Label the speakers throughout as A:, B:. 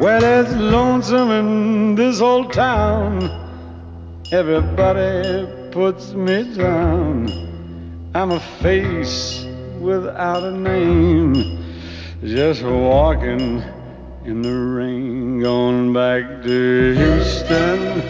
A: Well, it's lonesome in this old town. Everybody puts me down. I'm a face without a name. Just walking in the rain. Going back to Houston,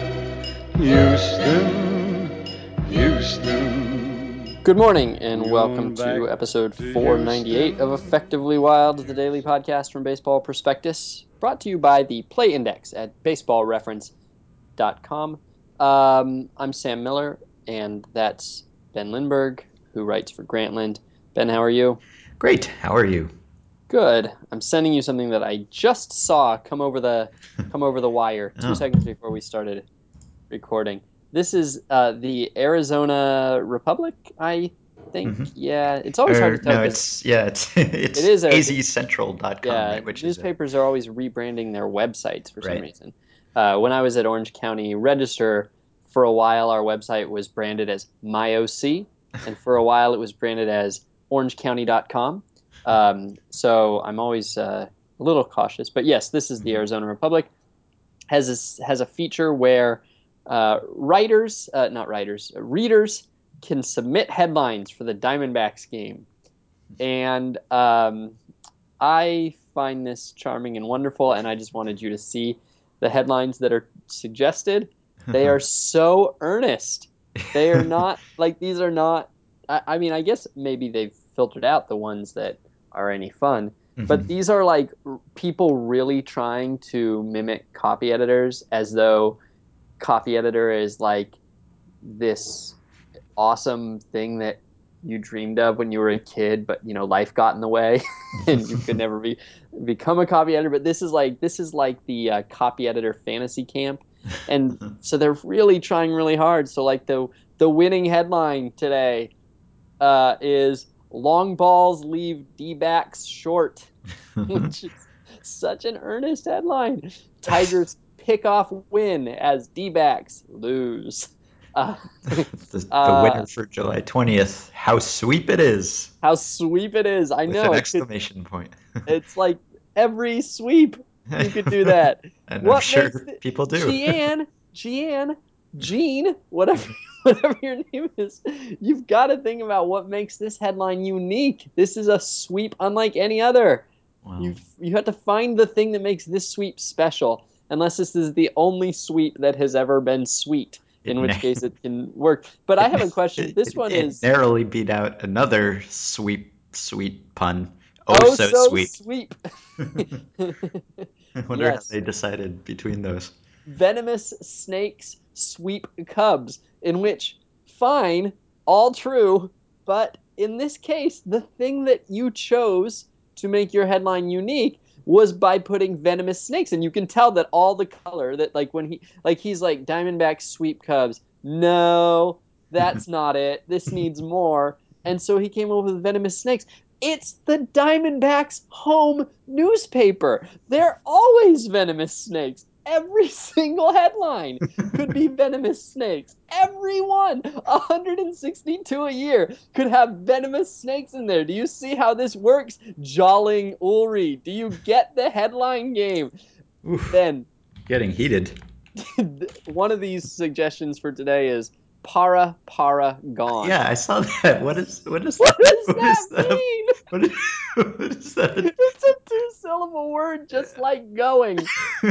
A: Houston, Houston.
B: Good morning, and welcome to episode 498 of Effectively Wild, the daily podcast from Baseball Prospectus, brought to you by the Play Index at baseballreference.com. Um, I'm Sam Miller, and that's Ben Lindbergh, who writes for Grantland. Ben, how are you?
C: Great. How are you?
B: Good. I'm sending you something that I just saw come over the come over the wire two
C: Oh.
B: seconds before we started recording. This is uh, the Arizona Republic, I think.
C: Mhm.
B: Yeah, it's always
C: Or,
B: hard to tell.
C: no, it's yeah, it's it's
B: It is a-
C: azcentral.com,
B: yeah,
C: right, which is a-
B: newspapers are always rebranding their websites for some reason. Uh, when I was at Orange County Register, for a while our website was branded as MyOC, and for a while it was branded as OrangeCounty.com. Um, so I'm always uh, a little cautious. But yes, this is the Arizona Republic. has this, has a feature where uh, writers, uh, not writers, readers can submit headlines for the Diamondbacks game, and um, I find this charming and wonderful. And I just wanted you to see the headlines that are suggested. They are so earnest. They are not like these are not. I, I mean, I guess maybe they've filtered out the ones that are any fun, but
C: Mhm.
B: these are like r- people really trying to mimic copy editors as though copy editor is like this awesome thing that you dreamed of when you were a kid but you know life got in the way and you could never be become a copy editor but this is like this is like the uh, copy editor fantasy camp and so they're really trying really hard so like the the winning headline today uh, is long balls leave d-backs short which is such an earnest headline. Tigers pick off win as D-backs lose. Uh,
C: the, the
B: uh,
C: winner for July 20th. How sweep it is!
B: how sweep it is! I
C: With
B: know
C: an
B: it could,
C: exclamation point.
B: it's like every sweep you could do that.
C: and
B: What
C: I'm sure
B: it-
C: people do.
B: Jeanne, Jeanne, Jean, whatever, whatever your name is, you've got to think about what makes this headline unique. This is a sweep unlike any other.
C: Wow.
B: You you have to find the thing that makes this sweep special. Unless this is the only sweep that has ever been sweet, in which case it can work. But I have a question. This one
C: it
B: is
C: narrowly beat out another sweep, sweet pun. Oh, oh so, sweet.
B: sweep.
C: I wonder
B: Yes.
C: how they decided between those.
B: Venomous snakes sweep cubs, in which fine, all true, but in this case, the thing that you chose to make your headline unique was by putting venomous snakes. And you can tell that all the color that like when he like he's like diamondback sweep cubs. No that's not it. This needs more. And so he came up with venomous snakes. It's the diamondbacks home newspaper. They're always venomous snakes every single headline could be venomous snakes. Every one, 162 a year, could have venomous snakes in there. Do you see how this works? Jolling Ulri. Do you get the headline game?
C: Oof,
B: Then,
C: getting heated.
B: one of these suggestions for today is Parra Parra gone.
C: Yeah, I saw that. What is what is
B: What
C: that?
B: does
C: What is
B: that mean?
C: What is, what is that?
B: It's a two syllable word, just like going.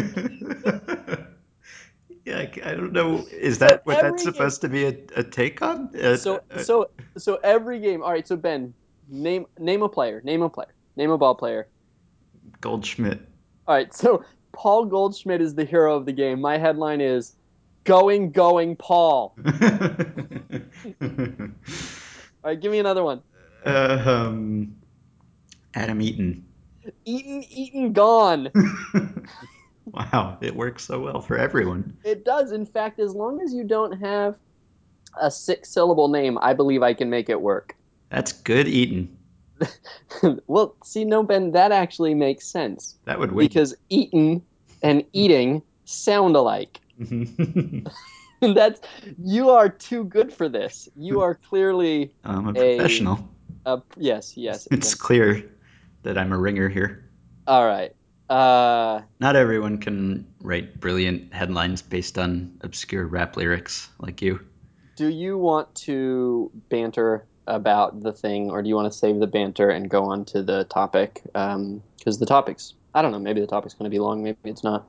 C: yeah, I don't know. Is
B: So
C: that what that's supposed to be a, a take on? Uh,
B: so so so every game. All right, so Ben, name name a player. Name a player. Name a ball player.
C: Goldschmidt.
B: All right, so Paul Goldschmidt is the hero of the game. My headline is "Going, Going, Paul." All right, give me another one.
C: um, Adam Eaton.
B: Eaten, eaten, gone.
C: wow, it works so well for everyone.
B: It does, in fact, as long as you don't have a six-syllable name, I believe I can make it work.
C: That's good Eaton.
B: well, see, no, Ben, that actually makes sense
C: That would win.
B: because eaten and eating sound alike. That's you are too good for this. You are clearly
C: I'm a professional.
B: a yes, yes.
C: It's clear that I'm a ringer here.
B: All right. Uh,
C: Not everyone can write brilliant headlines based on obscure rap lyrics like you.
B: do you want to banter about the thing, or do you want to save the banter and go on to the topic? Because the topic's, I don't know, maybe the topic's going to be long, maybe it's not.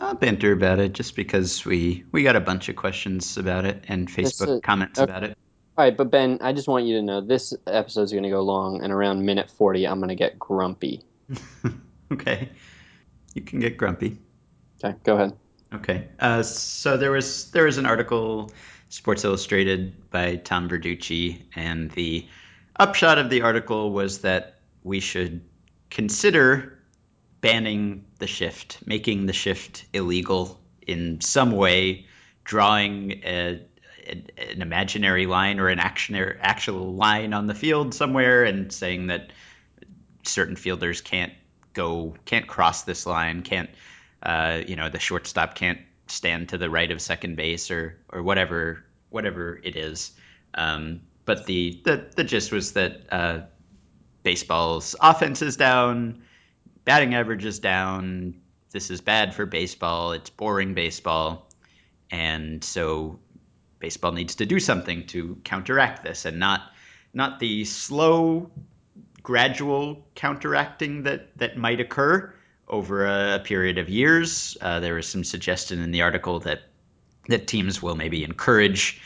C: I'll banter about it just because we we got a bunch of questions about it and Facebook comments
B: okay.
C: about it.
B: All right, but Ben, I just want you to know this episode's going to go long, and around minute 40, I'm going to get grumpy.
C: okay. You can get grumpy.
B: Okay, go ahead.
C: Okay. Uh, so there was there was an article, Sports Illustrated by Tom Verducci, and the upshot of the article was that we should consider banning the shift, making the shift illegal in some way, drawing a, an, an imaginary line or an action actual line on the field somewhere, and saying that certain fielders can't go, can't cross this line, can't uh, you know, the shortstop can't stand to the right of second base or or whatever whatever it is. Um, but the, the the gist was that uh, baseball's offense is down, batting average is down. This is bad for baseball. It's boring baseball, and so baseball needs to do something to counteract this, and not not the slow, gradual counteracting that that might occur over a, period of years. Uh, there was some suggestion in the article that that teams will maybe encourage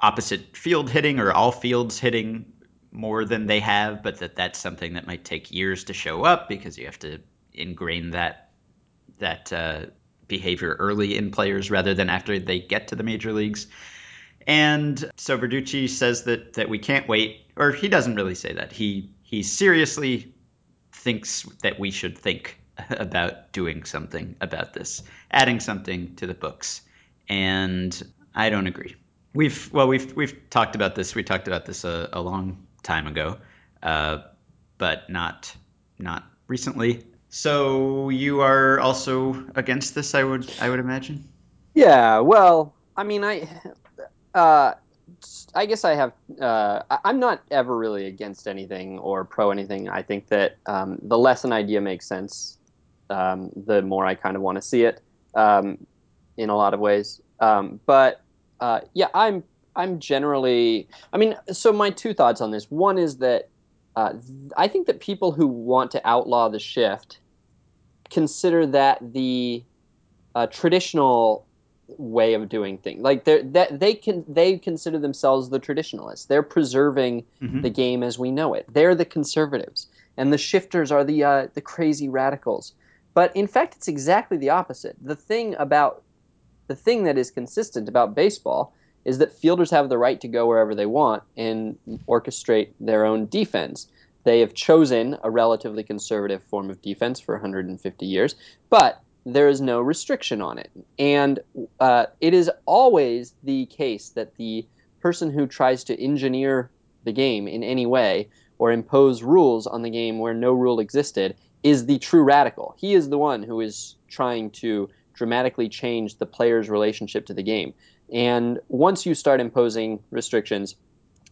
C: opposite field hitting or all fields hitting more than they have, but that that's something that might take years to show up because you have to ingrain that that uh, behavior early in players rather than after they get to the major leagues. And so Verducci says that that we can't wait, or he doesn't really say that. He he seriously thinks that we should think about doing something about this, adding something to the books. And I don't agree. We've well, we've we've talked about this. We talked about this a, a long time ago, uh, but not not recently. So you are also against this, I would I would imagine.
B: Yeah, well, I mean, I, uh, I guess I have. Uh, I'm not ever really against anything or pro anything. I think that um, the less an idea makes sense, um, the more I kind of want to see it. Um, in a lot of ways, um, but uh, yeah, I'm I'm generally. I mean, so my two thoughts on this. One is that uh, I think that people who want to outlaw the shift consider that the uh, traditional way of doing things. Like they that they can they consider themselves the traditionalists. They're preserving
C: Mhm.
B: the game as we know it. They're the conservatives, and the shifters are the uh, the crazy radicals. But in fact, it's exactly the opposite. The thing about the thing that is consistent about baseball is that fielders have the right to go wherever they want and orchestrate their own defense. They have chosen a relatively conservative form of defense for 150 years, but there is no restriction on it. And uh, it is always the case that the person who tries to engineer the game in any way or impose rules on the game where no rule existed is the true radical. He is the one who is trying to dramatically change the player's relationship to the game. And once you start imposing restrictions,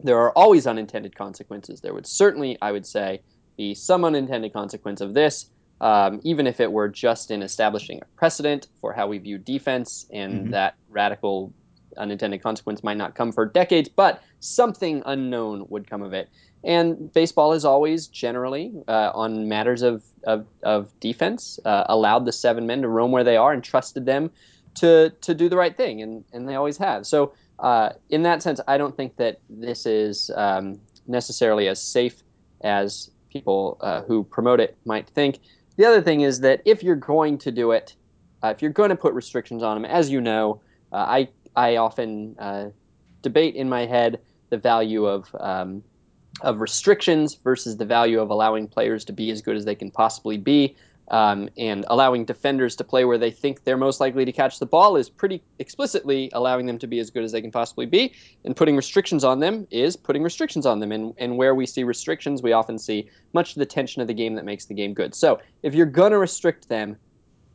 B: there are always unintended consequences. There would certainly, I would say, be some unintended consequence of this, um, even if it were just in establishing a precedent for how we view defense, and
C: Mhm.
B: that radical unintended consequence might not come for decades, but something unknown would come of it. And baseball has always, generally, uh, on matters of, of, of defense, uh, allowed the seven men to roam where they are and trusted them to, to do the right thing, and, and they always have. So, uh, in that sense, I don't think that this is um, necessarily as safe as people uh, who promote it might think. The other thing is that if you're going to do it, uh, if you're going to put restrictions on them, as you know, uh, I I often uh, debate in my head the value of um, of restrictions versus the value of allowing players to be as good as they can possibly be. Um, and allowing defenders to play where they think they're most likely to catch the ball is pretty explicitly allowing them to be as good as they can possibly be. And putting restrictions on them is putting restrictions on them. And, and where we see restrictions, we often see much of the tension of the game that makes the game good. So if you're going to restrict them,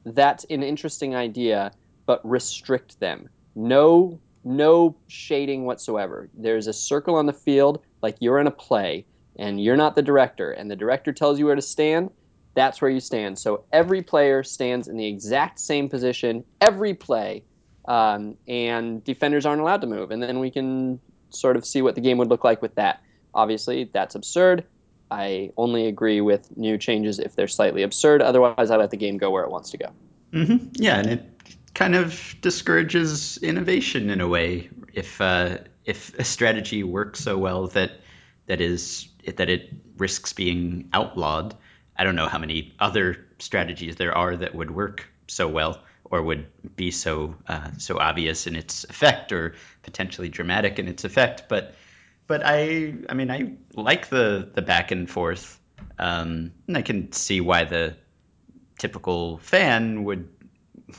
B: that's an interesting idea, but restrict them. No, no shading whatsoever. There's a circle on the field, like you're in a play, and you're not the director, and the director tells you where to stand. That's where you stand. So every player stands in the exact same position every play, um, and defenders aren't allowed to move. And then we can sort of see what the game would look like with that. Obviously, that's absurd. I only agree with new changes if they're slightly absurd. Otherwise, I let the game go where it wants to go.
C: Mm-hmm. Yeah, and it kind of discourages innovation in a way. If uh, if a strategy works so well that that is that it risks being outlawed, I don't know how many other strategies there are that would work so well or would be so uh, so obvious in its effect or potentially dramatic in its effect. But but I I mean I like the the back and forth, um, and I can see why the typical fan would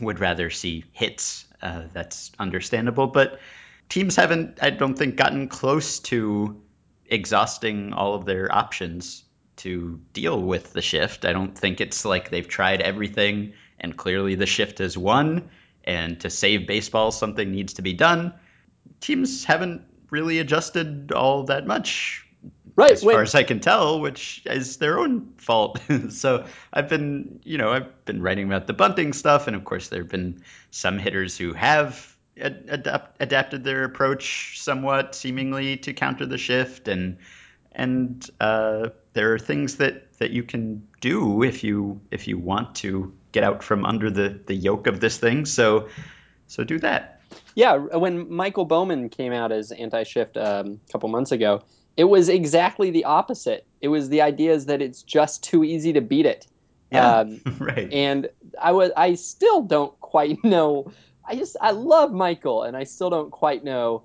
C: would rather see hits. Uh, that's understandable, but teams haven't I don't think gotten close to exhausting all of their options to deal with the shift. I don't think it's like they've tried everything and clearly the shift has won and to save baseball something needs to be done. Teams haven't really adjusted all that much.
B: Right,
C: as
B: when-
C: far as I can tell, which is their own fault. so I've been, you know, I've been writing about the bunting stuff, and of course there have been some hitters who have ad- adapt- adapted their approach somewhat, seemingly to counter the shift, and and uh, there are things that that you can do if you if you want to get out from under the the yoke of this thing. So so do that.
B: Yeah, when Michael Baumann came out as anti-shift um, a couple months ago, it was exactly the opposite. It was the idea is that it's just too easy to beat it.
C: Yeah,
B: Um,
C: right.
B: and I was I still don't quite know. I just I love Michael, and I still don't quite know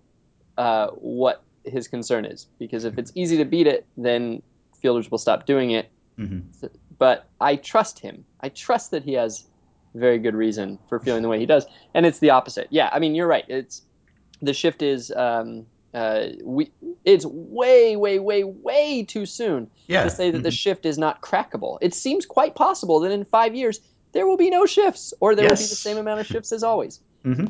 B: uh, what his concern is because if it's easy to beat it, then fielders will stop doing it.
C: hmm
B: But I trust him. I trust that he has very good reason for feeling the way he does, and it's the opposite. Yeah, I mean you're right. It's the shift is um, uh, we it's way way way way too soon
C: Yeah.
B: to say that the
C: Mhm.
B: shift is not crackable. It seems quite possible that in five years there will be no shifts, or there will be the same amount of shifts as always.
C: hmm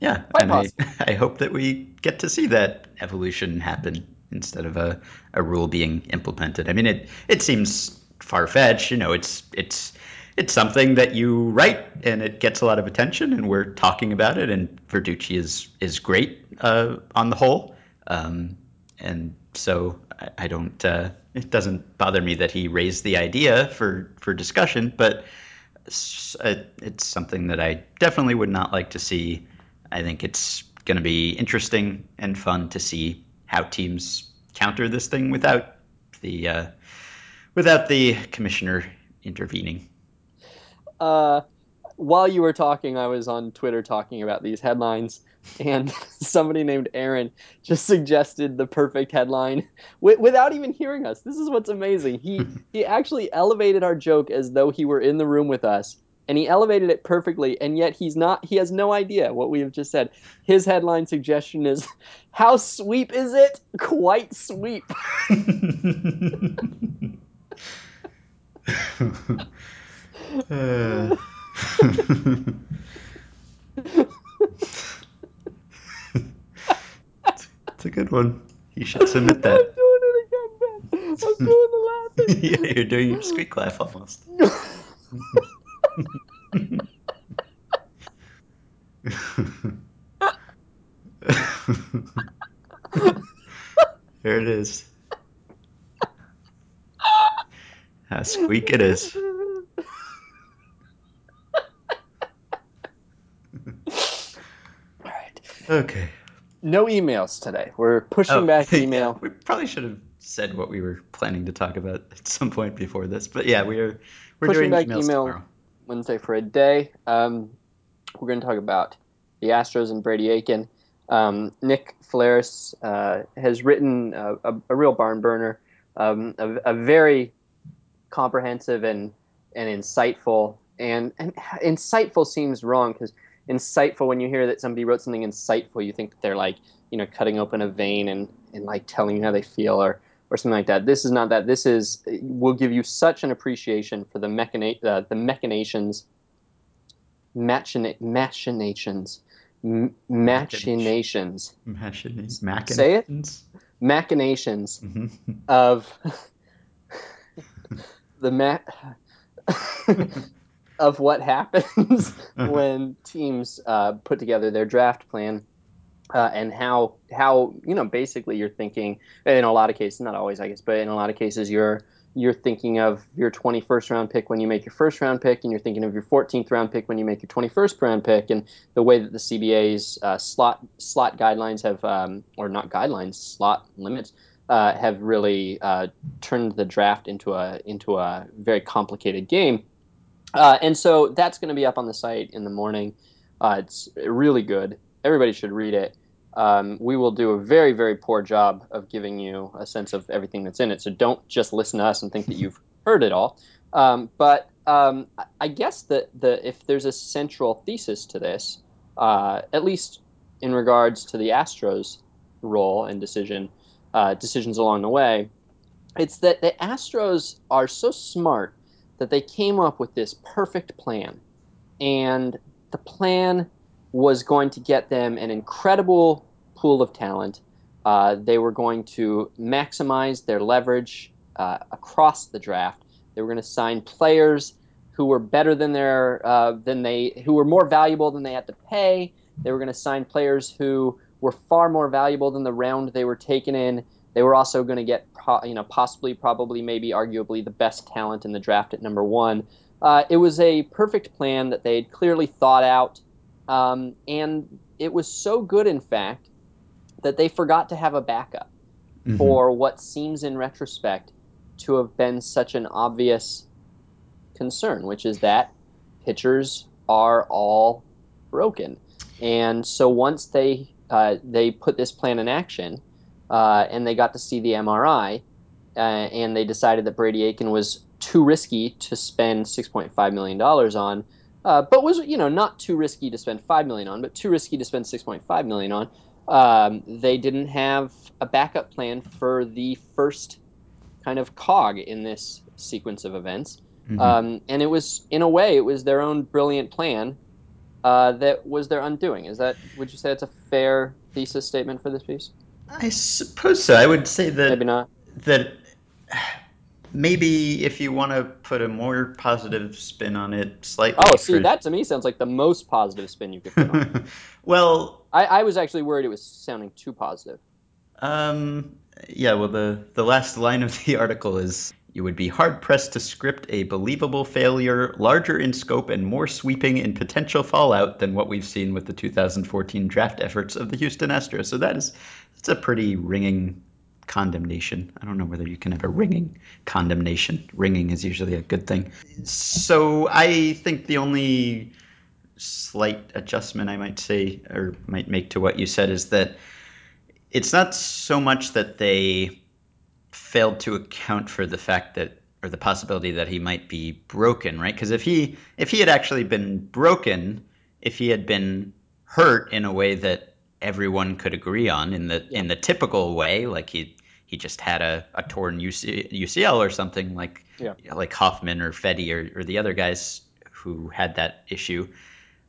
C: Yeah,
B: Quite
C: and I. I hope that we get to see that evolution happen instead of a, a rule being implemented. I mean, it it seems far fetched. You know, it's it's it's something that you write and it gets a lot of attention, and we're talking about it. And Verducci is is great uh, on the whole, um, and so I, I don't. Uh, it doesn't bother me that he raised the idea for for discussion, but it's, it's something that I definitely would not like to see. I think it's going to be interesting and fun to see how teams counter this thing without the uh, without the commissioner intervening.
B: Uh, while you were talking, I was on Twitter talking about these headlines, and somebody named Aaron just suggested the perfect headline wi- without even hearing us. This is what's amazing. He he actually elevated our joke as though he were in the room with us, and he elevated it perfectly. And yet he's not. He has no idea what we have just said. His headline suggestion is, "How sweep is it? Quite sweep."
C: Uh, it's, a good one. You should submit that I'm
B: doing it again, Ben. I'm doing the laughing.
C: yeah, you're doing your squeak laugh almost. there it is. How squeak it is.
B: All right.
C: Okay.
B: No emails today. We're pushing
C: Oh,
B: back
C: yeah,
B: email.
C: we probably should have said what we were planning to talk about at some point before this, but yeah, we're we're
B: Pushing
C: doing
B: back
C: emails
B: email.
C: tomorrow.
B: Wednesday for a day. Um, we're going to talk about the Astros and Brady Aiken. Um, Nick Faleris uh, has written a, a, a real barn burner, um, a, a very comprehensive and and insightful. And, and insightful seems wrong because insightful when you hear that somebody wrote something insightful, you think that they're like you know cutting open a vein and and like telling you how they feel or or something like that. This is not that. This is will give you such an appreciation for the mechana- uh, the machinations, machina- machinations, m- machinations,
C: Machinations.
B: Say it.
C: Machinations. Mhm.
B: of the ma- of what happens
C: Uh-huh.
B: when teams uh, put together their draft plan uh, and how how you know basically you're thinking in a lot of cases not always I guess but in a lot of cases you're you're thinking of your 21st round pick when you make your first round pick and you're thinking of your 14th round pick when you make your 21st round pick and the way that the CBA's uh, slot slot guidelines have um, or not guidelines slot limits uh, have really uh, turned the draft into a into a very complicated game uh, and so that's going to be up on the site in the morning. Uh, it's really good. Everybody should read it. Um, we will do a very, very poor job of giving you a sense of everything that's in it. So don't just listen to us and think that you've heard it all. Um, but um, I- guess that the if there's a central thesis to this, uh, at least in regards to the Astros' role and decision uh, decisions along the way, it's that the Astros are so smart that they came up with this perfect plan. And the plan was going to get them an incredible pool of talent. Uh, they were going to maximize their leverage uh, across the draft. They were going to sign players who were better than their uh, than they who were more valuable than they had to pay. They were going to sign players who were far more valuable than the round they were taken in. They were also going to get, you know, possibly, probably, maybe, arguably the best talent in the draft at number one. Uh, it was a perfect plan that they had clearly thought out, um, and it was so good, in fact, that they forgot to have a backup
C: Mhm.
B: for what seems, in retrospect, to have been such an obvious concern, which is that pitchers are all broken. And so once they uh, they put this plan in action, uh, and they got to see the MRI, uh, and they decided that Brady Aiken was too risky to spend six point five million dollars on, uh, but was you know not too risky to spend five million on, but too risky to spend six point five million on. Um, they didn't have a backup plan for the first kind of cog in this sequence of events.
C: Mhm.
B: Um, and it was, in a way, it was their own brilliant plan uh, that was their undoing. Is that? Would you say it's a fair thesis statement for this piece?
C: I suppose so. I would say that
B: Maybe not.
C: that maybe if you want to put a more positive spin on it, slightly.
B: Oh, see,
C: for-
B: that to me sounds like the most positive spin you could put on. it.
C: well,
B: I, I was actually worried it was sounding too positive.
C: Um, yeah, well, the, the last line of the article is You would be hard pressed to script a believable failure larger in scope and more sweeping in potential fallout than what we've seen with the 2014 draft efforts of the Houston Astros. So that is that's a pretty ringing condemnation. I don't know whether you can have a ringing condemnation. Ringing is usually a good thing. So I think the only slight adjustment I might say or might make to what you said is that it's not so much that they failed to account for the fact that or the possibility that he might be broken, right? Because if he if he had actually been broken, if he had been hurt in a way that everyone could agree on in the in the typical way, like he he just had a, a torn UC, UCL or something like
B: Yeah.
C: like Hoffman or Fedde or, or the other guys who had that issue,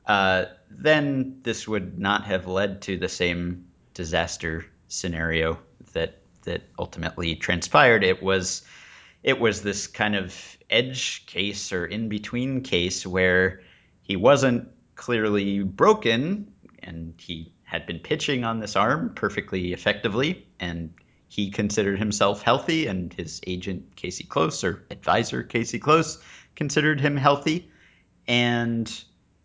C: uh, then this would not have led to the same disaster scenario that that ultimately transpired. It was it was this kind of edge case or in between case where he wasn't clearly broken and he had been pitching on this arm perfectly effectively and he considered himself healthy and his agent Casey Close or advisor Casey Close considered him healthy. And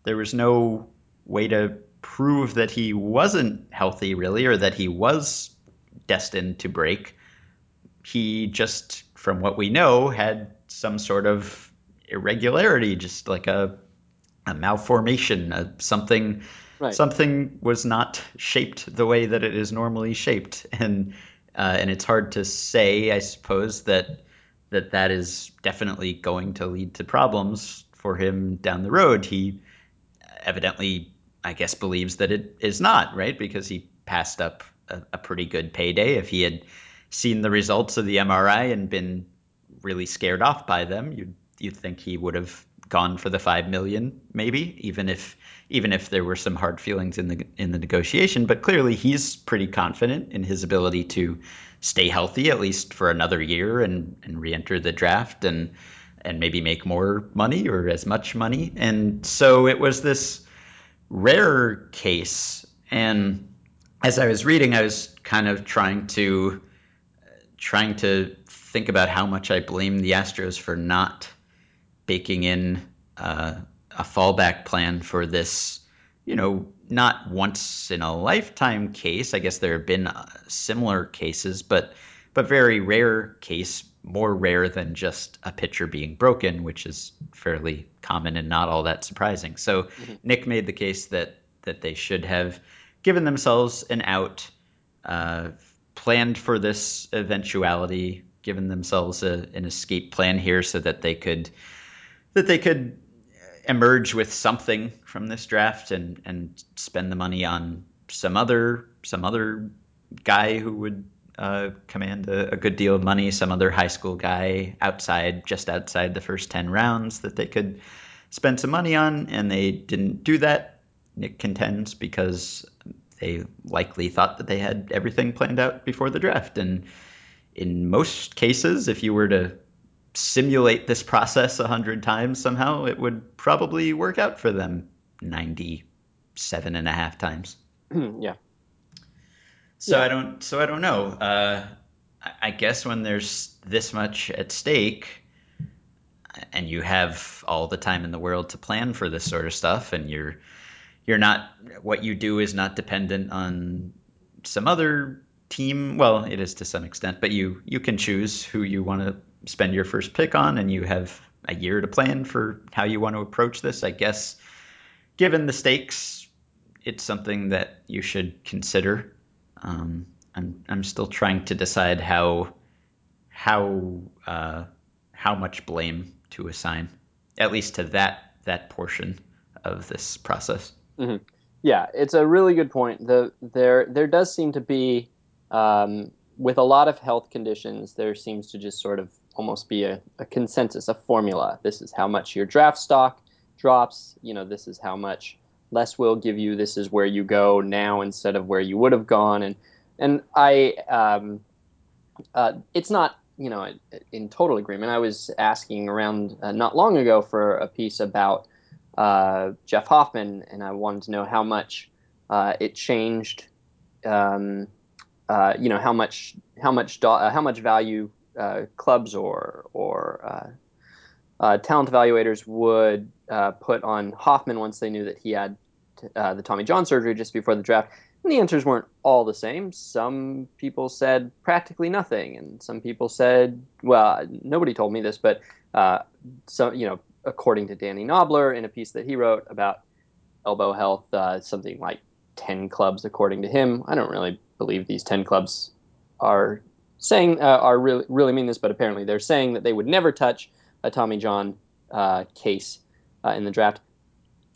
C: there was no way to prove that he wasn't healthy really or that he was destined to break. He just from what we know had some sort of irregularity just like a a malformation a, something
B: Right.
C: something was not shaped the way that it is normally shaped. And uh, and it's hard to say i suppose that that that is definitely going to lead to problems for him down the road. He evidently i guess believes that it is not right? Because he passed up a, a pretty good payday. If he had seen the results of the mri and been really scared off by them you'd you'd think he would have gone for the 5 million maybe even if even if there were some hard feelings in the in the negotiation but clearly he's pretty confident in his ability to stay healthy at least for another year and and re-enter the draft and and maybe make more money or as much money. And so it was this rare case. And as I was reading, I was kind of trying to trying to think about how much I blame the Astros for not baking in uh, a fallback plan for this, you know, not once in a lifetime case. I guess there have been uh, similar cases, but but very rare case, more rare than just a pitcher being broken, which is fairly common and not all that surprising. So mm-hmm. Nick made the case that that they should have given themselves an out, uh, planned for this eventuality, given themselves a, an escape plan here so that they could that they could emerge with something from this draft and and spend the money on some other some other guy who would uh, command a, a, good deal of money, some other high school guy outside, just outside the first 10 rounds that they could spend some money on, and they didn't do that. Nick contends because they likely thought that they had everything planned out before the draft. And in most cases, if you were to simulate this process a hundred times somehow, it would probably work out for them 97 and a half times.
B: yeah.
C: So yeah. I don't. So I don't know. Uh, I guess when there's this much at stake, and you have all the time in the world to plan for this sort of stuff, and you're you're not what you do is not dependent on some other team. Well, it is to some extent, but you you can choose who you want to spend your first pick on, and you have a year to plan for how you want to approach this. I guess, given the stakes, it's something that you should consider. Um, I'm I'm still trying to decide how how uh, how much blame to assign, at least to that that portion of this process.
B: Mm-hmm. Yeah, it's a really good point. The there there does seem to be um, with a lot of health conditions, there seems to just sort of almost be a, a consensus, a formula. This is how much your draft stock drops. You know, this is how much less will give you. This is where you go now instead of where you would have gone. And and I, um, uh, it's not you know in total agreement. I was asking around uh, not long ago for a piece about uh, Jeff Hoffman, and I wanted to know how much uh, it changed. Um, uh, you know how much how much do- uh, how much value clubs or or talent evaluators would put on Hoffman once they knew that he had uh, the Tommy John surgery just before the draft. And the answers weren't all the same. Some people said practically nothing, and some people said, well, nobody told me this, but uh, so you know, according to Danny Knobler in a piece that he wrote about elbow health, uh, something like ten clubs, according to him. I don't really believe these ten clubs are saying uh, are really really mean this, but apparently they're saying that they would never touch a Tommy John uh, case uh, in the draft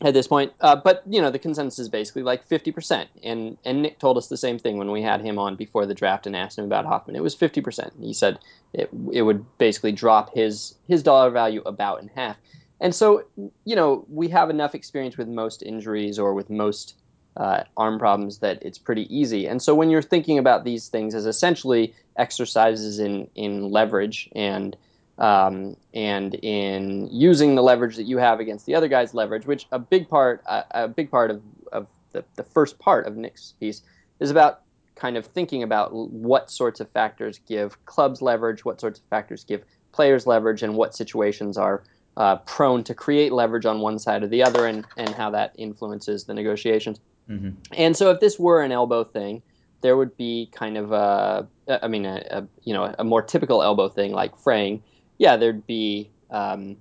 B: at this point. Uh, but you know, the consensus is basically like fifty percent. And and Nick told us the same thing when we had him on before the draft and asked him about Hoffman. It was fifty percent. He said it it would basically drop his his dollar value about in half. And so you know, we have enough experience with most injuries or with most uh, arm problems that it's pretty easy. And so when you're thinking about these things as essentially exercises in in leverage and um, and in using the leverage that you have against the other guy's leverage, which a big part, a, big part of, of the, the first part of Nick's piece is about kind of thinking about what sorts of factors give clubs leverage, what sorts of factors give players leverage, and what situations are uh, prone to create leverage on one side or the other, and, and how that influences the negotiations. Mm-hmm. And so, if this were an elbow thing, there would be kind of a, I mean, a, a you know, a more typical elbow thing like fraying yeah, there'd be um,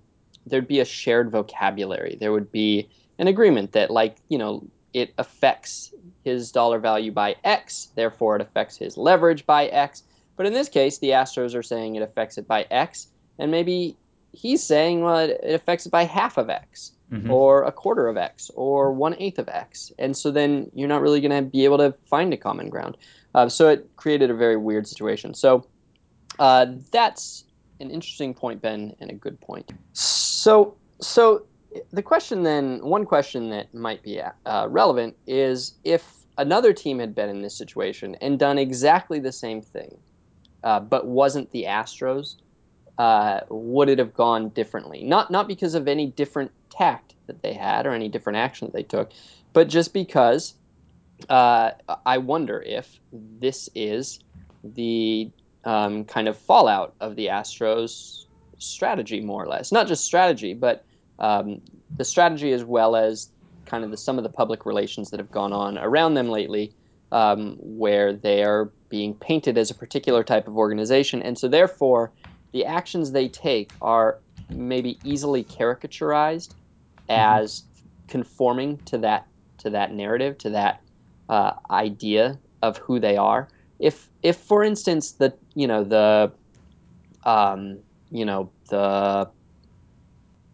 B: there'd be a shared vocabulary. There would be an agreement that, like, you know, it affects his dollar value by X, therefore it affects his leverage by X. But in this case, the Astros are saying it affects it by X, and maybe he's saying, well, it, affects it by half of X, mm-hmm. or a quarter of X, or one eighth of X. And so then you're not really going to be able to find a common ground. Uh, so it created a very weird situation. So uh, that's an interesting point, Ben, and a good point. So, so the question then, one question that might be uh, relevant is if another team had been in this situation and done exactly the same thing, uh, but wasn't the Astros, uh, would it have gone differently? Not not because of any different tact that they had or any different action that they took, but just because uh, I wonder if this is the um, kind of fallout of the Astros strategy, more or less. Not just strategy, but um, the strategy as well as kind of the, some of the public relations that have gone on around them lately, um, where they are being painted as a particular type of organization, and so therefore the actions they take are maybe easily caricaturized as conforming to that to that narrative, to that uh, idea of who they are. If if for instance the you know the um, you know the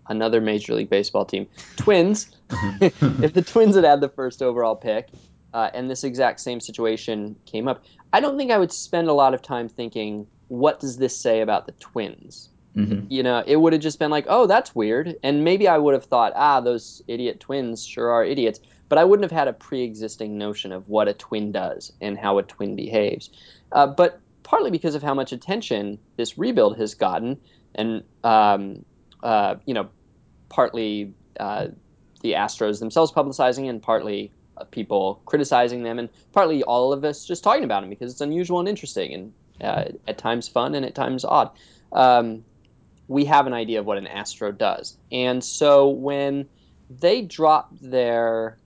B: another Major League Baseball team, Twins. if the Twins had had the first overall pick, uh, and this exact same situation came up, I don't think I would spend a lot of time thinking, what does this say about the Twins?
C: Mhm.
B: You know, it would have just been like, oh, that's weird. And maybe I would have thought, ah, those idiot twins sure are idiots. But I wouldn't have had a pre existing notion of what a twin does and how a twin behaves. Uh, but partly because of how much attention this rebuild has gotten, and, um, uh, you know, partly uh, the Astros themselves publicizing and partly uh, people criticizing them and partly all of us just talking about them because it's unusual and interesting and uh, at times fun and at times odd. Um, we have an idea of what an Astro does. And so when they dropped their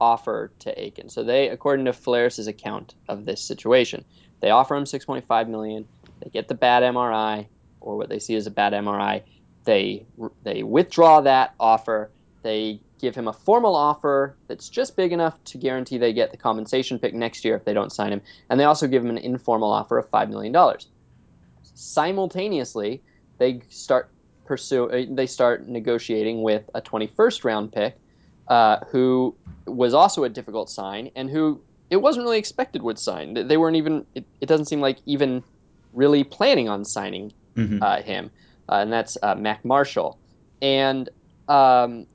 B: offer to Aiken, so they, according to Faleris' account of this situation, they offer him 6.5 million. They get the bad MRI or what they see as a bad MRI. They they withdraw that offer. They give him a formal offer that's just big enough to guarantee they get the compensation pick next year if they don't sign him. And they also give him an informal offer of $5 million. Simultaneously, they start pursue they start negotiating with a 21st round pick uh, who was also a difficult sign and who it wasn't really expected would sign. They weren't even. It, it doesn't seem like even really planning on signing
C: Mhm.
B: uh, him, uh, and that's uh, Mac Marshall. And um,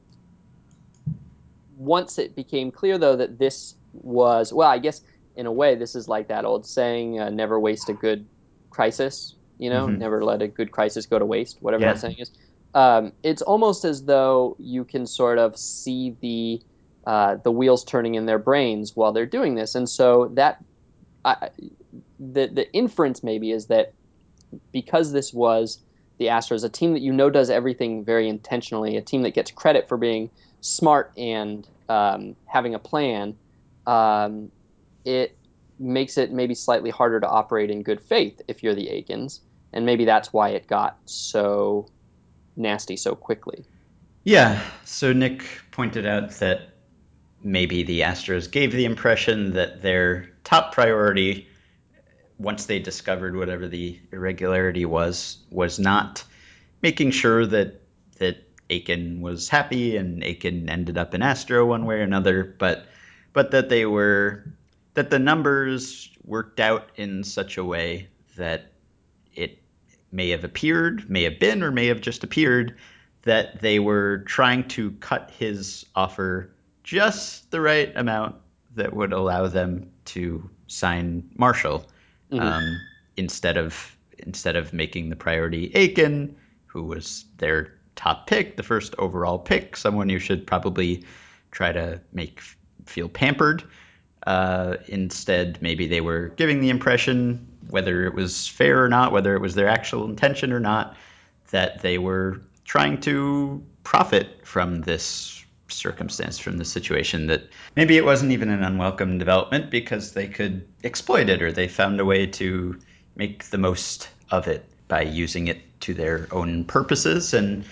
B: once it became clear, though, that this was well, I guess in a way, this is like that old saying: uh, "Never waste a good crisis." You know,
C: Mhm.
B: never let a good crisis go to waste. Whatever
C: Yeah.
B: that saying is. Um, it's almost as though you can sort of see the uh, the wheels turning in their brains while they're doing this, and so that I, the the inference maybe is that because this was the Astros, a team that you know does everything very intentionally, a team that gets credit for being smart and um, having a plan, um, it makes it maybe slightly harder to operate in good faith if you're the Aikens, and maybe that's why it got so nasty so quickly.
C: Yeah. So Nick pointed out that maybe the Astros gave the impression that their top priority, once they discovered whatever the irregularity was, was not making sure that that Aiken was happy and Aiken ended up in Astro one way or another, but but that they were that the numbers worked out in such a way that it may have appeared, may have been, or may have just appeared that they were trying to cut his offer just the right amount that would allow them to sign Marshall
B: Mhm.
C: um, instead of instead of making the priority Aiken, who was their top pick, the first overall pick, someone you should probably try to make feel pampered. Uh, instead, maybe they were giving the impression, whether it was fair or not, whether it was their actual intention or not, that they were trying to profit from this circumstance, from the situation. That maybe it wasn't even an unwelcome development because they could exploit it or they found a way to make the most of it by using it to their own purposes. And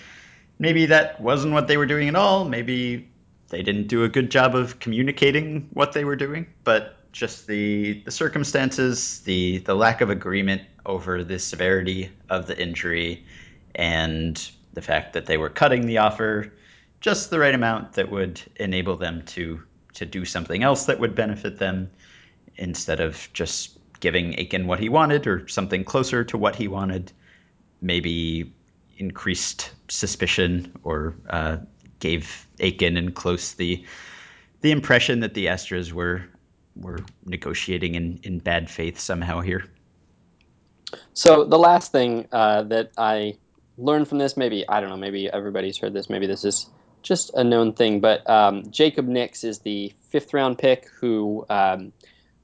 C: maybe that wasn't what they were doing at all. Maybe they didn't do a good job of communicating what they were doing, but just the the circumstances, the the lack of agreement over the severity of the injury, and the fact that they were cutting the offer just the right amount that would enable them to to do something else that would benefit them instead of just giving Aiken what he wanted or something closer to what he wanted, maybe increased suspicion or uh, gave Aiken and Close the the impression that the Astros were were negotiating in, in bad faith somehow here.
B: So the last thing uh, that I learned from this, maybe I don't know, maybe everybody's heard this, maybe this is just a known thing, but um, Jacob Nix is the fifth round pick who um,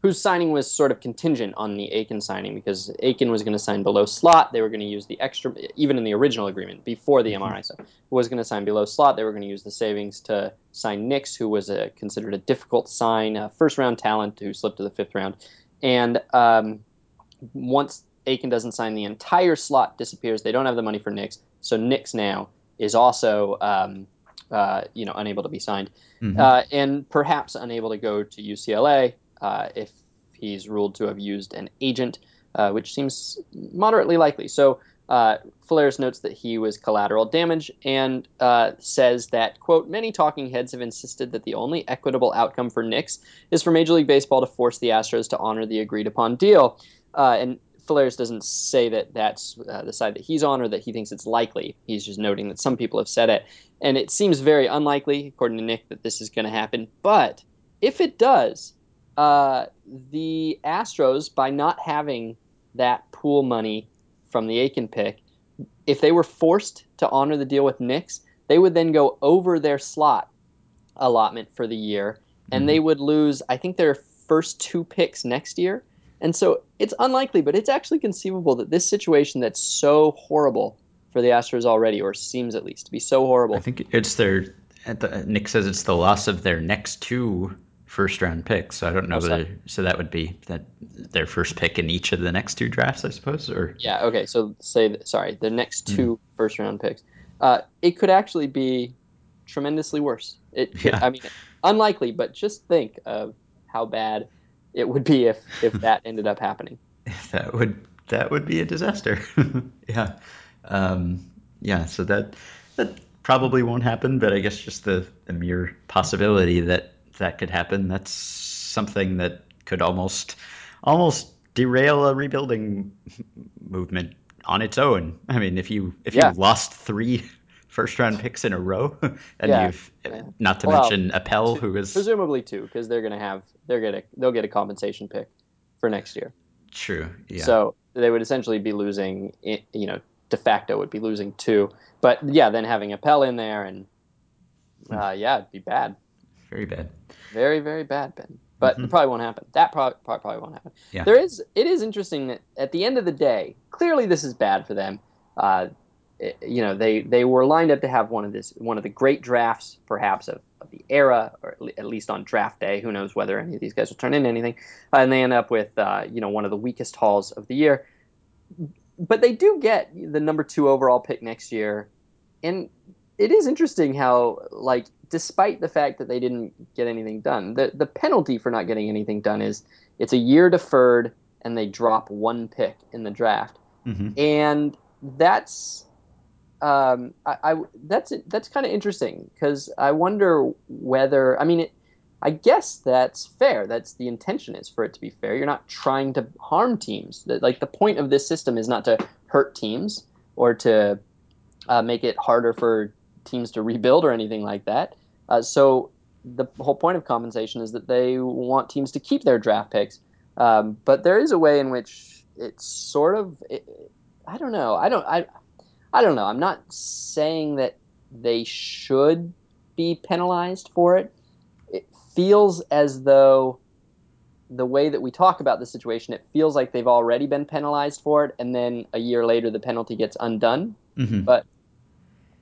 B: whose signing was sort of contingent on the Aiken signing because Aiken was going to sign below slot. They were going to use the extra, even in the original agreement before the MRI stuff, was going to sign below slot. They were going to use the savings to sign Nix, who was a, considered a difficult sign, a first round talent who slipped to the fifth round. And um, once Aiken doesn't sign, the entire slot disappears. They don't have the money for Nix, so Nix now is also um, uh, you know unable to be signed, mm-hmm. uh, and perhaps unable to go to UCLA uh, if he's ruled to have used an agent, uh, which seems moderately likely. So uh, Faleris notes that he was collateral damage and uh, says that, quote, many talking heads have insisted that the only equitable outcome for Nix is for Major League Baseball to force the Astros to honor the agreed upon deal. Uh, and Faleris doesn't say that that's uh, the side that he's on or that he thinks it's likely. He's just noting that some people have said it. And it seems very unlikely, according to Nick, that this is going to happen. But if it does, uh, the Astros, by not having that pool money from the Aiken pick, if they were forced to honor the deal with Nix, they would then go over their slot allotment for the year, and mm-hmm. they would lose, I think, their first two picks next year. And so it's unlikely, but it's actually conceivable that this situation that's so horrible for the Astros already, or seems at least to be so horrible. I
C: think it's their. Nick says it's the loss of their next two first round picks. So I don't know oh, whether so that would be that their first pick in each of the next two drafts, I suppose. Or
B: yeah, okay. So say sorry, the next two mm. first round picks. Uh, it could actually be tremendously worse. It, yeah. I mean, unlikely, but just think of how bad it would be if if that ended up happening.
C: That would that would be a disaster. yeah, um, yeah. So that that probably won't happen, but I guess just the, the mere possibility that that could happen. That's something that could almost almost derail a rebuilding movement on its own. I mean, if you if yeah. you lost three first round picks in a row, and yeah. you've not to well, mention Appel, who is
B: presumably two, because they're gonna have they're gonna they'll get a compensation pick for next year.
C: True. Yeah.
B: So they would essentially be losing, you know, de facto would be losing two. But yeah, then having Appel in there and hmm. uh, yeah, it'd be bad.
C: Very bad.
B: Very, very bad, Ben. But mm-hmm. it probably won't happen. That probably, probably won't happen. Yeah. There is. It is interesting that at the end of the day, clearly this is bad for them. Uh, you know, they they were lined up to have one of this one of the great drafts, perhaps of, of the era, or at least on draft day. Who knows whether any of these guys will turn into anything? And they end up with uh, you know one of the weakest hauls of the year. But they do get the number two overall pick next year, and it is interesting how like despite the fact that they didn't get anything done, the the penalty for not getting anything done is it's a year deferred and they drop one pick in the draft, mm-hmm. and that's um, I, I that's that's kind of interesting because I wonder whether I mean it. I guess that's fair. That's the intention is for it to be fair. You're not trying to harm teams. Like the point of this system is not to hurt teams or to uh, make it harder for teams to rebuild or anything like that. Uh, so the whole point of compensation is that they want teams to keep their draft picks. Um, but there is a way in which it's sort of, it, I don't know. I don't, I, I don't know. I'm not saying that they should be penalized for it. It feels as though the way that we talk about the situation, it feels like they've already been penalized for it, and then a year later the penalty gets undone. Mm-hmm. But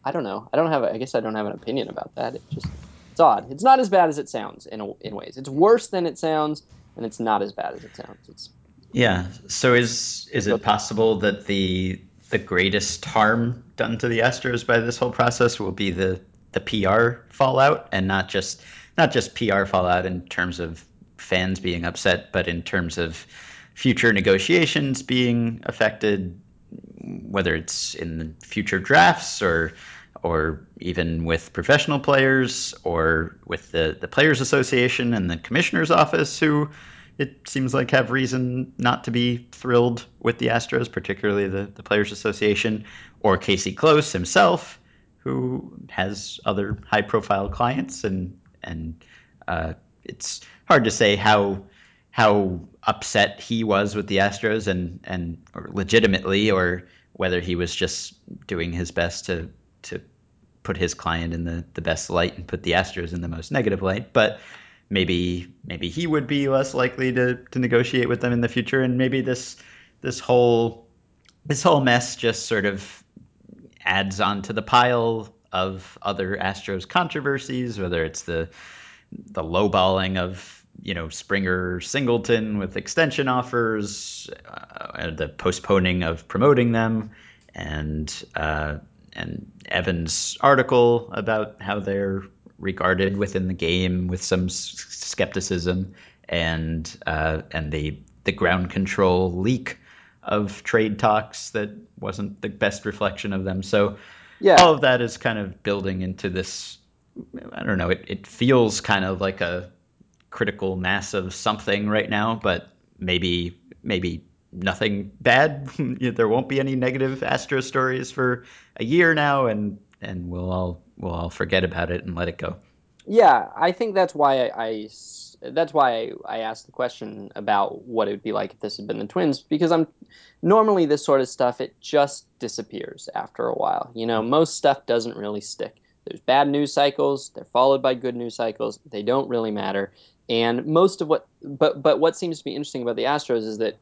B: I don't know. I don't have. A, I guess I don't have an opinion about that. It just it's odd. It's not as bad as it sounds in a, in ways. It's worse than it sounds, and it's not as bad as it sounds. It's
C: yeah. So is is it possible that the the greatest harm done to the Astros by this whole process will be the the PR fallout, and not just not just PR fallout in terms of fans being upset, but in terms of future negotiations being affected, whether it's in the future drafts or or even with professional players or with the, the Players Association and the Commissioner's Office, who it seems like have reason not to be thrilled with the Astros, particularly the, the Players Association, or Casey Close himself, who has other high profile clients. And, and uh, it's hard to say how how upset he was with the Astros and and or legitimately or whether he was just doing his best to to put his client in the, the best light and put the Astros in the most negative light. But maybe maybe he would be less likely to, to negotiate with them in the future. And maybe this this whole this whole mess just sort of adds onto the pile of other Astros controversies, whether it's the the lowballing of you know Springer Singleton with extension offers, uh, the postponing of promoting them, and uh, and Evans' article about how they're regarded within the game with some s- skepticism, and uh, and the the ground control leak of trade talks that wasn't the best reflection of them. So
B: Yeah.
C: all of that is kind of building into this. I don't know. It, it feels kind of like a critical mass of something right now, but maybe maybe nothing bad. there won't be any negative Astro stories for a year now, and and we'll all we'll forget about it and let it go.
B: Yeah, I think that's why I that's why I, I asked the question about what it would be like if this had been the twins because I'm normally this sort of stuff it just disappears after a while. You know, mm-hmm. most stuff doesn't really stick. There's bad news cycles, they're followed by good news cycles. They don't really matter. And most of what but but what seems to be interesting about the Astros is that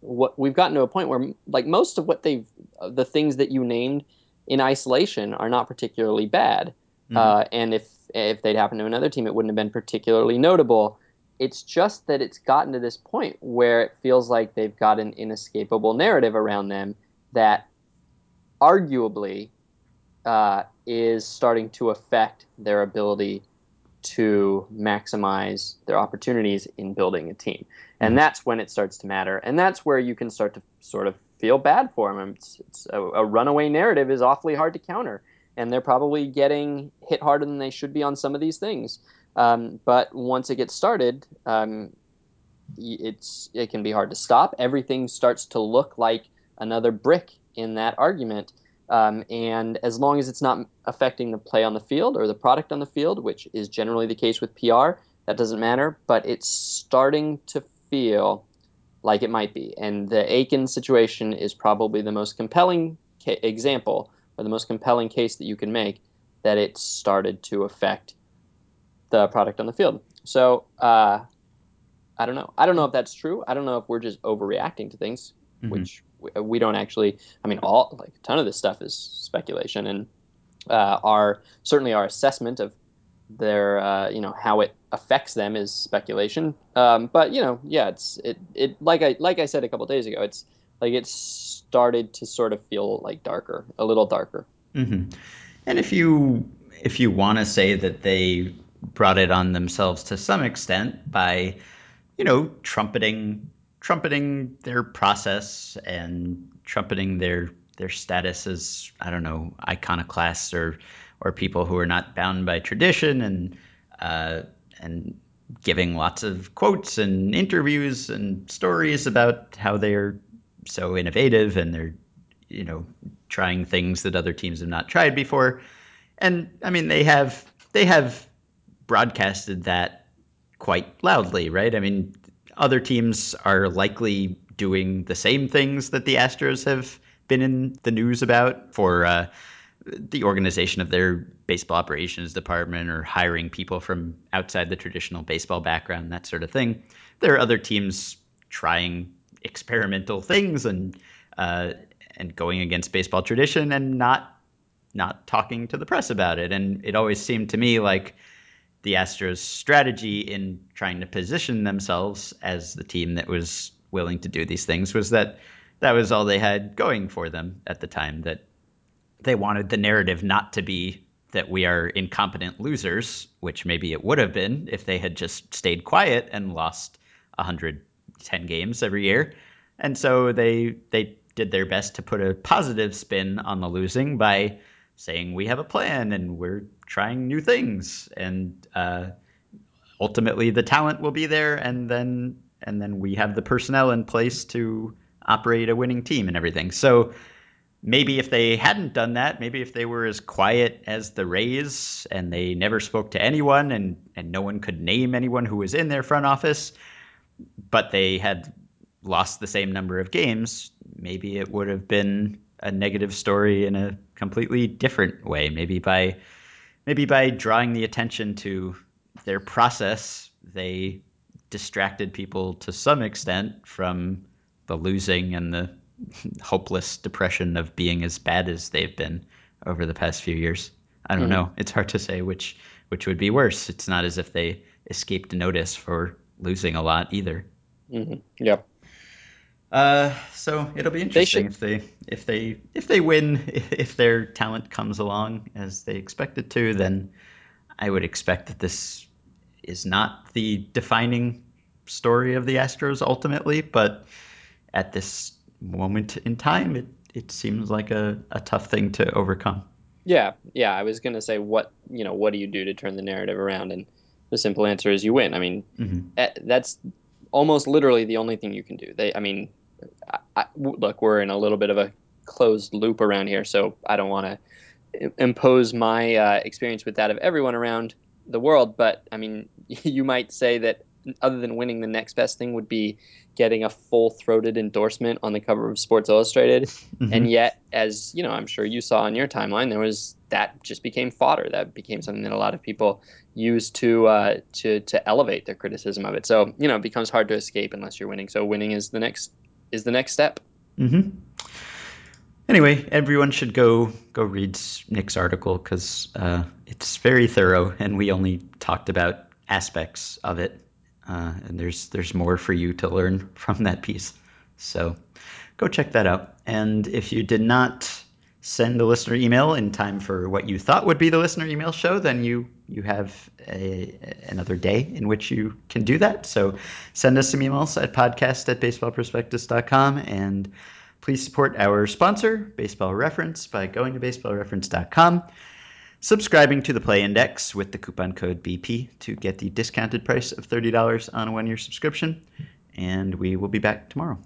B: what we've gotten to a point where like most of what they've the things that you named in isolation are not particularly bad.
C: Mhm.
B: Uh, and if if they'd happened to another team, it wouldn't have been particularly notable. It's just that it's gotten to this point where it feels like they've got an inescapable narrative around them that arguably uh, is starting to affect their ability to maximize their opportunities in building a team. And
C: Mhm.
B: that's when it starts to matter. And that's where you can start to sort of feel bad for them. It's, it's a, a runaway narrative is awfully hard to counter. And they're probably getting hit harder than they should be on some of these things. Um, but once it gets started, um, it's it can be hard to stop. Everything starts to look like another brick in that argument. Um, and as long as it's not affecting the play on the field or the product on the field, which is generally the case with PR, that doesn't matter. But it's starting to feel like it might be. And the Aiken situation is probably the most compelling ca- example or the most compelling case that you can make that it started to affect the product on the field. So uh, I don't know. I don't know if that's true. I don't know if we're just overreacting to things,
C: Mhm.
B: which we, we don't actually. I mean, all like a ton of this stuff is speculation, and uh, our certainly our assessment of their uh, you know how it affects them is speculation. Um, but you know, yeah, it's it it like I like I said a couple days ago, it's like it's started to sort of feel like darker, a little darker.
C: hmm And if you if you want to say that they brought it on themselves to some extent by, you know, trumpeting trumpeting their process and trumpeting their their status as I don't know iconoclasts or or people who are not bound by tradition and uh, and giving lots of quotes and interviews and stories about how they're so innovative and they're you know trying things that other teams have not tried before. And i mean they have they have broadcasted that quite loudly right? I mean other teams are likely doing the same things that the astros have been in the news about for uh, the organization of their baseball operations department or hiring people from outside the traditional baseball background, that sort of thing. There are other teams trying experimental things and uh, and going against baseball tradition and not not talking to the press about it. And it always seemed to me like the Astros' strategy in trying to position themselves as the team that was willing to do these things was that that was all they had going for them at the time. That they wanted the narrative not to be that we are incompetent losers, which maybe it would have been if they had just stayed quiet and lost 110 games every year. And so they they did their best to put a positive spin on the losing by saying we have a plan and we're trying new things and uh, ultimately the talent will be there and then and then we have the personnel in place to operate a winning team and everything. So maybe if they hadn't done that, maybe if they were as quiet as the Rays and they never spoke to anyone and, and no one could name anyone who was in their front office, but they had lost the same number of games, maybe it would have been a negative story in a completely different way. Maybe by maybe by drawing the attention to their process, they distracted people to some extent from the losing and the hopeless depression of being as bad as they've been over the past few years. I don't mm-hmm. know. It's hard to say which which would be worse. It's not as if they escaped notice for losing a lot either.
B: Mm-hmm. Yep.
C: Uh, so it'll be interesting they if they if they if they win if their talent comes along as they expect it to, then I would expect that this is not the defining story of the Astros ultimately, but at this moment in time, it it seems like a, a tough thing to overcome.
B: Yeah, yeah. I was gonna say what you know what do you do to turn the narrative around, and the simple answer is you win. I mean, mm-hmm. Eh, that's almost literally the only thing you can do. They, I mean, I, I, look, we're in a little bit of a closed loop around here, so I don't want to impose my uh, experience with that of everyone around the world. But I mean, you might say that other than winning, the next best thing would be getting a full-throated endorsement on the cover of Sports Illustrated. Mm-hmm. And yet, as you know, I'm sure you saw on your timeline, there was that just became fodder. That became something that a lot of people used to uh, to to elevate their criticism of it. So you know, it becomes hard to escape unless you're winning. So winning is the next is the next step.
C: Mm-hmm. Anyway, everyone should go go read Nick's article because uh, it's very thorough, and we only talked about aspects of it, Uh, and there's there's more for you to learn from that piece. So go check that out. And if you did not send a listener email in time for what you thought would be the listener email show, then you you have a, another day in which you can do that. So send us some emails at podcast at baseballprospectus.com and please support our sponsor, Baseball Reference, by going to baseballreference.com, subscribing to the Play Index with the coupon code BP to get the discounted price of $30 on a one year subscription. And we will be back tomorrow.